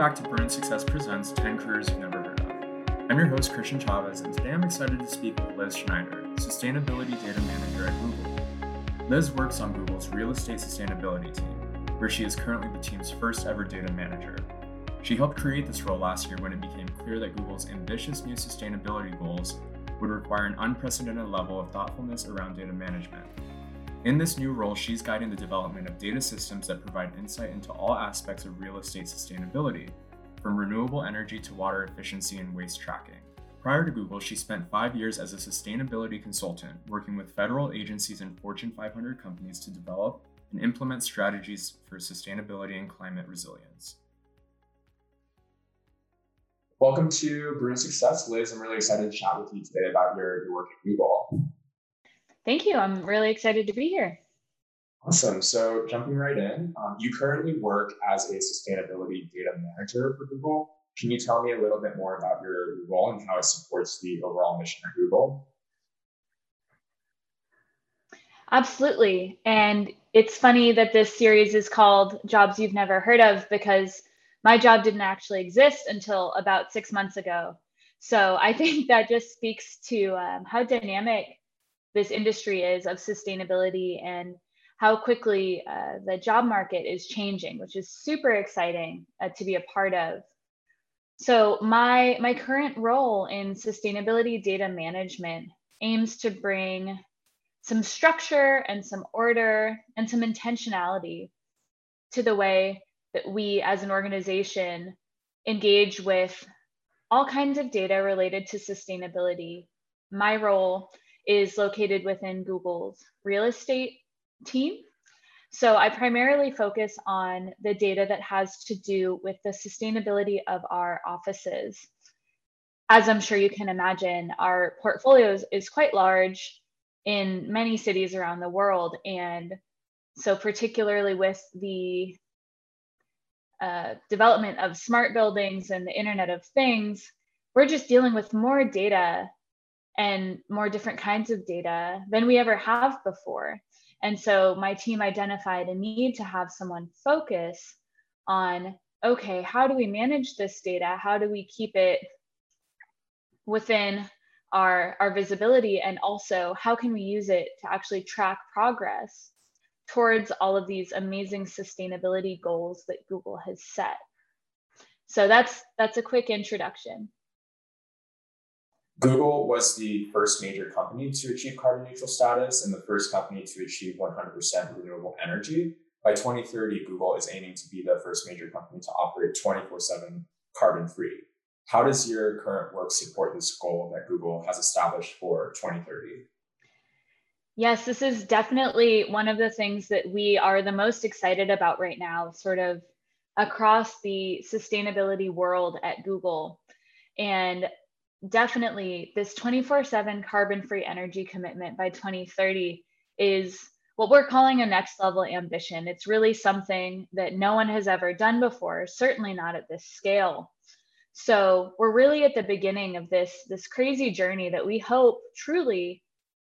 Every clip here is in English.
back to Bruin Success Presents 10 Careers You've Never Heard of. I'm your host, Christian Chavez, and today I'm excited to speak with Liz Schneider, Sustainability Data Manager at Google. Liz works on Google's real estate sustainability team, where she is currently the team's first ever data manager. She helped create this role last year when it became clear that Google's ambitious new sustainability goals would require an unprecedented level of thoughtfulness around data management. In this new role, she's guiding the development of data systems that provide insight into all aspects of real estate sustainability, from renewable energy to water efficiency and waste tracking. Prior to Google, she spent five years as a sustainability consultant, working with federal agencies and Fortune 500 companies to develop and implement strategies for sustainability and climate resilience. Welcome to Bruin Success, Liz. I'm really excited to chat with you today about your, your work at Google. Thank you. I'm really excited to be here. Awesome. So, jumping right in, um, you currently work as a sustainability data manager for Google. Can you tell me a little bit more about your role and how it supports the overall mission at Google? Absolutely. And it's funny that this series is called Jobs You've Never Heard of because my job didn't actually exist until about six months ago. So I think that just speaks to um, how dynamic this industry is of sustainability and how quickly uh, the job market is changing, which is super exciting uh, to be a part of. So my my current role in sustainability data management aims to bring some structure and some order and some intentionality to the way that we as an organization engage with all kinds of data related to sustainability. My role is located within Google's real estate team. So I primarily focus on the data that has to do with the sustainability of our offices. As I'm sure you can imagine, our portfolio is quite large in many cities around the world. And so, particularly with the uh, development of smart buildings and the Internet of Things, we're just dealing with more data and more different kinds of data than we ever have before. And so my team identified a need to have someone focus on okay, how do we manage this data? How do we keep it within our, our visibility? And also, how can we use it to actually track progress towards all of these amazing sustainability goals that Google has set? So that's that's a quick introduction. Google was the first major company to achieve carbon neutral status and the first company to achieve 100% renewable energy. By 2030, Google is aiming to be the first major company to operate 24 7 carbon free. How does your current work support this goal that Google has established for 2030? Yes, this is definitely one of the things that we are the most excited about right now, sort of across the sustainability world at Google. And definitely this 24 7 carbon free energy commitment by 2030 is what we're calling a next level ambition. It's really something that no one has ever done before, certainly not at this scale. So we're really at the beginning of this, this crazy journey that we hope truly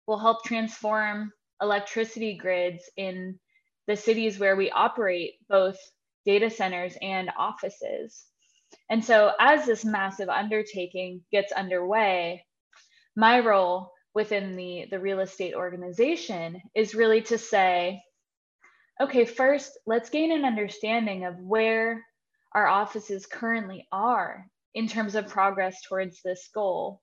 will help transform electricity grids in the cities where we operate both data centers and offices. And so, as this massive undertaking gets underway, my role within the, the real estate organization is really to say, okay, first, let's gain an understanding of where our offices currently are in terms of progress towards this goal,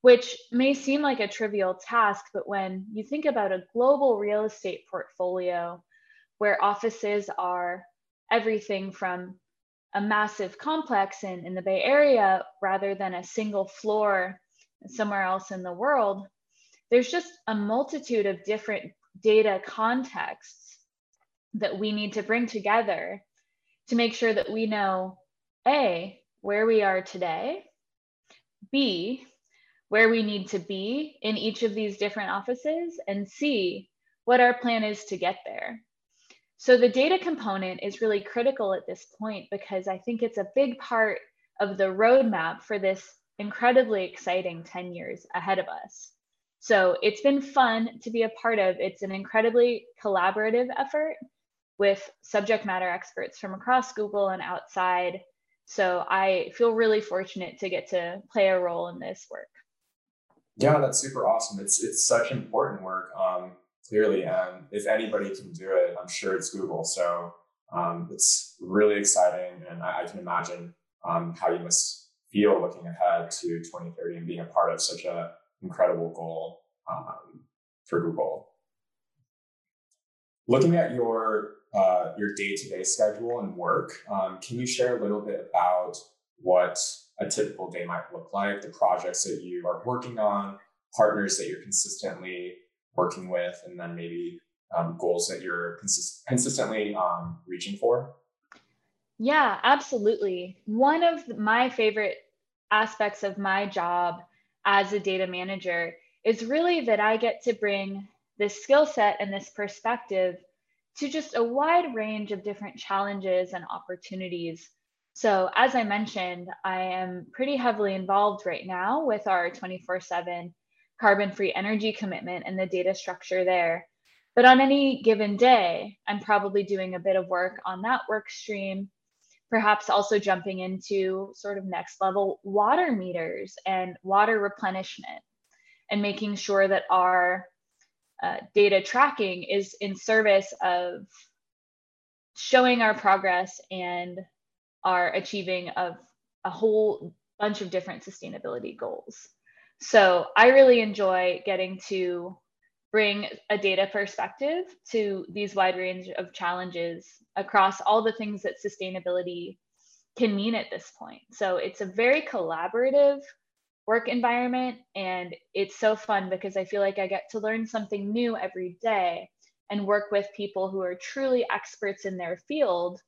which may seem like a trivial task, but when you think about a global real estate portfolio where offices are everything from a massive complex in, in the Bay Area rather than a single floor somewhere else in the world, there's just a multitude of different data contexts that we need to bring together to make sure that we know A, where we are today, B, where we need to be in each of these different offices, and C, what our plan is to get there. So the data component is really critical at this point because I think it's a big part of the roadmap for this incredibly exciting 10 years ahead of us. So it's been fun to be a part of. It's an incredibly collaborative effort with subject matter experts from across Google and outside So I feel really fortunate to get to play a role in this work. Yeah, that's super awesome. It's it's such important work, um, clearly, and if anybody can do it, I'm sure it's Google. So um, it's really exciting, and I, I can imagine um, how you must feel looking ahead to 2030 and being a part of such a incredible goal um, for Google. Looking at your uh, your day to day schedule and work, um, can you share a little bit about what a typical day might look like, the projects that you are working on, partners that you're consistently working with, and then maybe um, goals that you're consist- consistently um, reaching for? Yeah, absolutely. One of my favorite aspects of my job as a data manager is really that I get to bring this skill set and this perspective to just a wide range of different challenges and opportunities. So, as I mentioned, I am pretty heavily involved right now with our 24 7 carbon free energy commitment and the data structure there. But on any given day, I'm probably doing a bit of work on that work stream, perhaps also jumping into sort of next level water meters and water replenishment and making sure that our uh, data tracking is in service of showing our progress and our achieving of a whole bunch of different sustainability goals. So I really enjoy getting to bring a data perspective to these wide range of challenges across all the things that sustainability can mean at this point. So it's a very collaborative work environment. And it's so fun because I feel like I get to learn something new every day and work with people who are truly experts in their field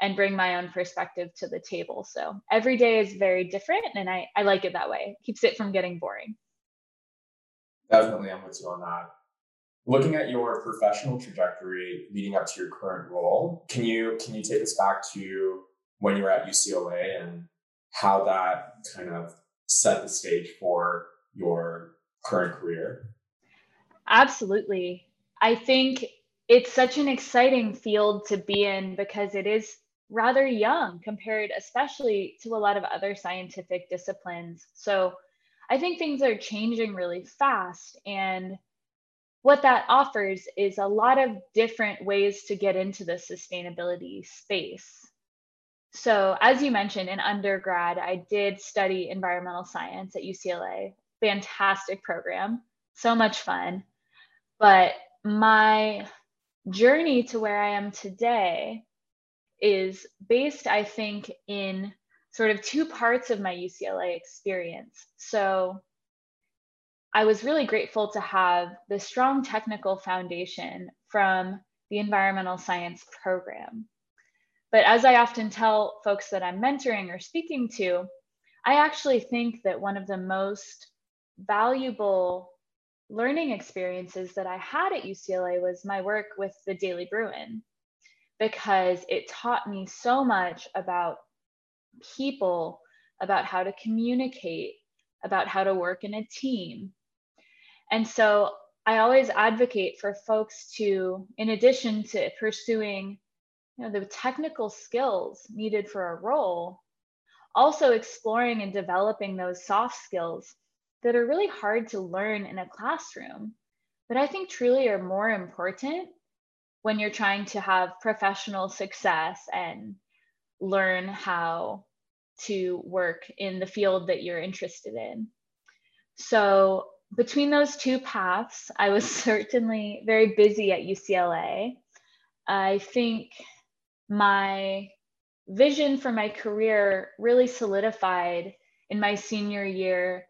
and bring my own perspective to the table. So every day is very different and I, I like it that way. It keeps it from getting boring. Definitely, I'm with you on that. Looking at your professional trajectory leading up to your current role, can you can you take us back to when you were at UCLA and how that kind of set the stage for your current career? Absolutely. I think it's such an exciting field to be in because it is rather young compared, especially to a lot of other scientific disciplines. So I think things are changing really fast. And what that offers is a lot of different ways to get into the sustainability space. So, as you mentioned, in undergrad, I did study environmental science at UCLA. Fantastic program, so much fun. But my journey to where I am today is based, I think, in sort of two parts of my UCLA experience. So, I was really grateful to have the strong technical foundation from the environmental science program. But as I often tell folks that I'm mentoring or speaking to, I actually think that one of the most valuable learning experiences that I had at UCLA was my work with the Daily Bruin, because it taught me so much about people, about how to communicate, about how to work in a team. And so I always advocate for folks to, in addition to pursuing you know, the technical skills needed for a role, also exploring and developing those soft skills that are really hard to learn in a classroom, but I think truly are more important when you're trying to have professional success and learn how to work in the field that you're interested in. So, between those two paths, I was certainly very busy at UCLA. I think my vision for my career really solidified in my senior year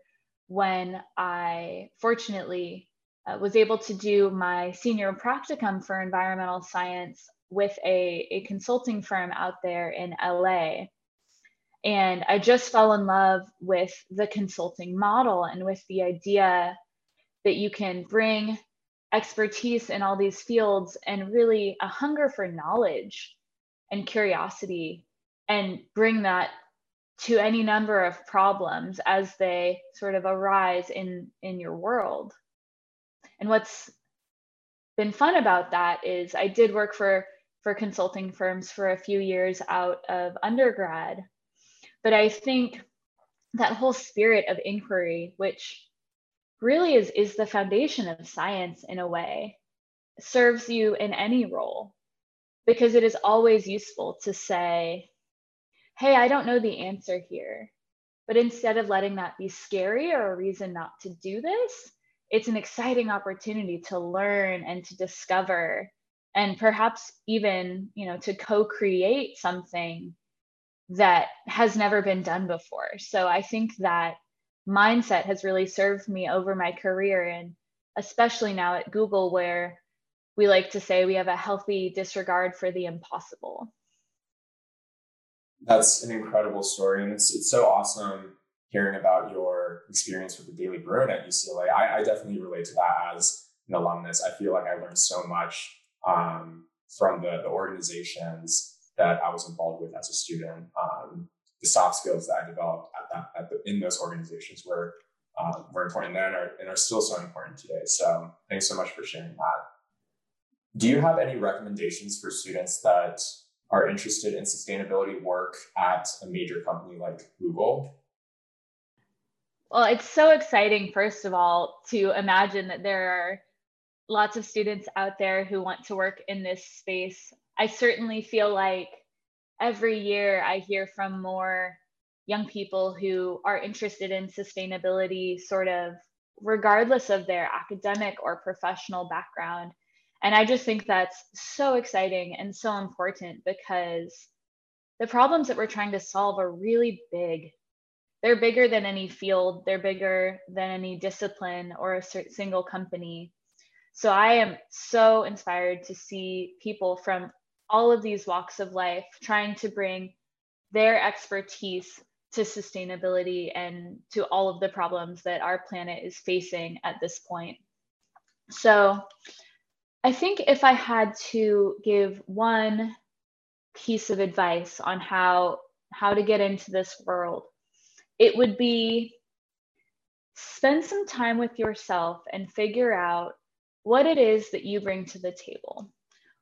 when I fortunately uh, was able to do my senior practicum for environmental science with a, a consulting firm out there in LA. And I just fell in love with the consulting model and with the idea that you can bring expertise in all these fields and really a hunger for knowledge and curiosity and bring that to any number of problems as they sort of arise in in your world and what's been fun about that is i did work for for consulting firms for a few years out of undergrad But I think that whole spirit of inquiry, which really is, is the foundation of science in a way, serves you in any role because it is always useful to say, hey, I don't know the answer here. But instead of letting that be scary or a reason not to do this, it's an exciting opportunity to learn and to discover and perhaps even, you know, to co-create something that has never been done before. So I think that mindset has really served me over my career and especially now at Google where we like to say we have a healthy disregard for the impossible. That's an incredible story. And it's, it's so awesome hearing about your experience with the Daily Bruin at UCLA. I, I definitely relate to that as an alumnus. I feel like I learned so much um, from the, the organizations that I was involved with as a student. Um, the soft skills that I developed at that, at the, in those organizations were, um, were important then are, and are still so important today. So thanks so much for sharing that. Do you have any recommendations for students that are interested in sustainability work at a major company like Google? Well, it's so exciting, first of all, to imagine that there are lots of students out there who want to work in this space. I certainly feel like every year I hear from more young people who are interested in sustainability, sort of regardless of their academic or professional background. And I just think that's so exciting and so important because the problems that we're trying to solve are really big. They're bigger than any field, they're bigger than any discipline or a single company. So I am so inspired to see people from all of these walks of life trying to bring their expertise to sustainability and to all of the problems that our planet is facing at this point. So I think if I had to give one piece of advice on how how to get into this world, it would be spend some time with yourself and figure out what it is that you bring to the table,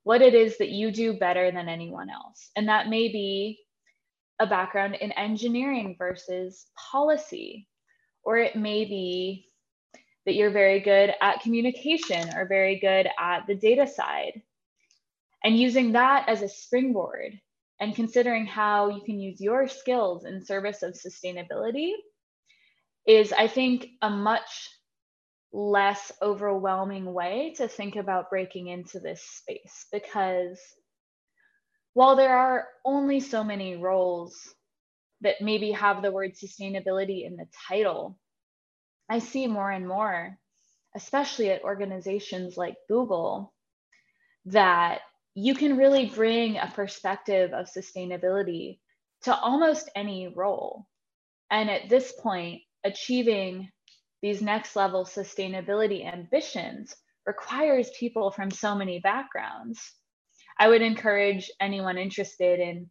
what it is that you do better than anyone else. And that may be a background in engineering versus policy, or it may be that you're very good at communication or very good at the data side. And using that as a springboard and considering how you can use your skills in service of sustainability is, I think, a much less overwhelming way to think about breaking into this space because while there are only so many roles that maybe have the word sustainability in the title, I see more and more, especially at organizations like Google, that you can really bring a perspective of sustainability to almost any role. And at this point, achieving these next level sustainability ambitions requires people from so many backgrounds. I would encourage anyone interested in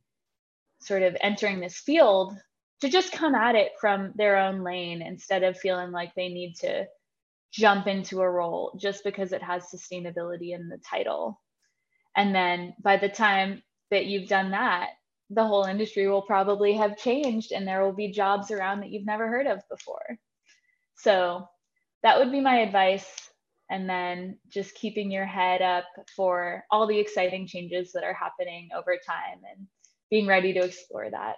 sort of entering this field to just come at it from their own lane instead of feeling like they need to jump into a role just because it has sustainability in the title. And then by the time that you've done that, the whole industry will probably have changed and there will be jobs around that you've never heard of before. So that would be my advice. And then just keeping your head up for all the exciting changes that are happening over time and being ready to explore that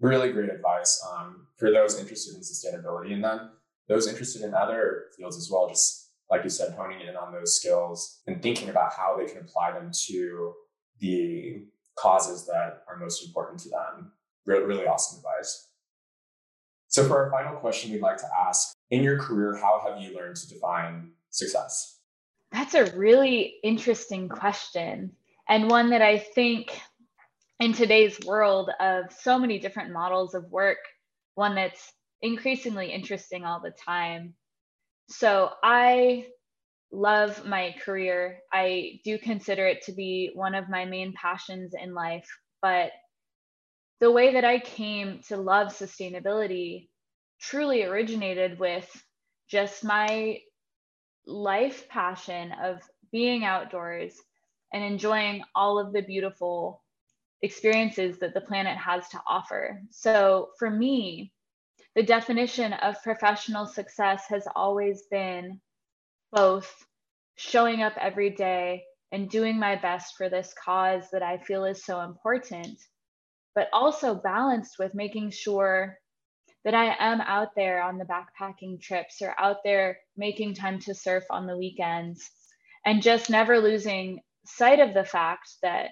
really great advice um, for those interested in sustainability and then those interested in other fields as well just like you said honing in on those skills and thinking about how they can apply them to the causes that are most important to them really, really awesome advice so for our final question we'd like to ask in your career how have you learned to define success that's a really interesting question and one that i think in today's world of so many different models of work, one that's increasingly interesting all the time. So I love my career. I do consider it to be one of my main passions in life. But the way that I came to love sustainability truly originated with just my life passion of being outdoors and enjoying all of the beautiful experiences that the planet has to offer. So for me, the definition of professional success has always been both showing up every day and doing my best for this cause that I feel is so important, but also balanced with making sure that I am out there on the backpacking trips or out there making time to surf on the weekends and just never losing sight of the fact that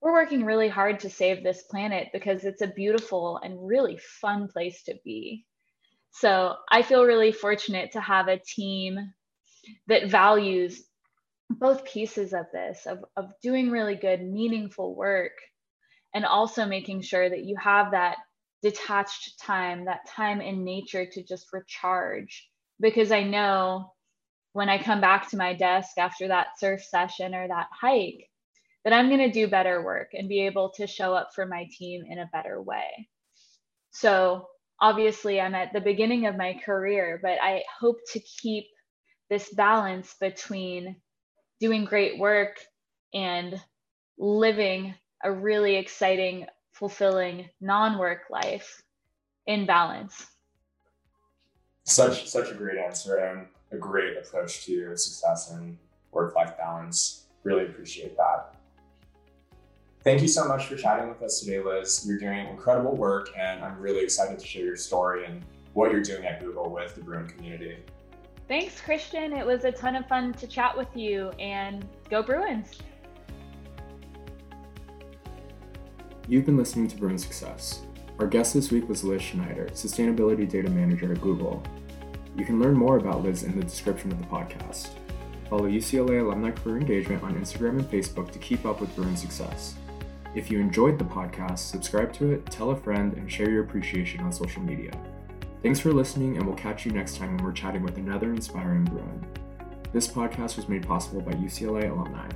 we're working really hard to save this planet because it's a beautiful and really fun place to be. So I feel really fortunate to have a team that values both pieces of this of, of doing really good, meaningful work, and also making sure that you have that detached time, that time in nature to just recharge. Because I know when I come back to my desk after that surf session or that hike, that I'm going to do better work and be able to show up for my team in a better way. So, obviously, I'm at the beginning of my career, but I hope to keep this balance between doing great work and living a really exciting, fulfilling non work life in balance. Such, such a great answer and a great approach to success and work life balance. Really appreciate that. Thank you so much for chatting with us today, Liz. You're doing incredible work, and I'm really excited to share your story and what you're doing at Google with the Bruin community. Thanks, Christian. It was a ton of fun to chat with you, and go Bruins. You've been listening to Bruin Success. Our guest this week was Liz Schneider, Sustainability Data Manager at Google. You can learn more about Liz in the description of the podcast. Follow UCLA Alumni Career Engagement on Instagram and Facebook to keep up with Bruin Success. If you enjoyed the podcast, subscribe to it, tell a friend, and share your appreciation on social media. Thanks for listening, and we'll catch you next time when we're chatting with another inspiring Bruin. This podcast was made possible by UCLA alumni.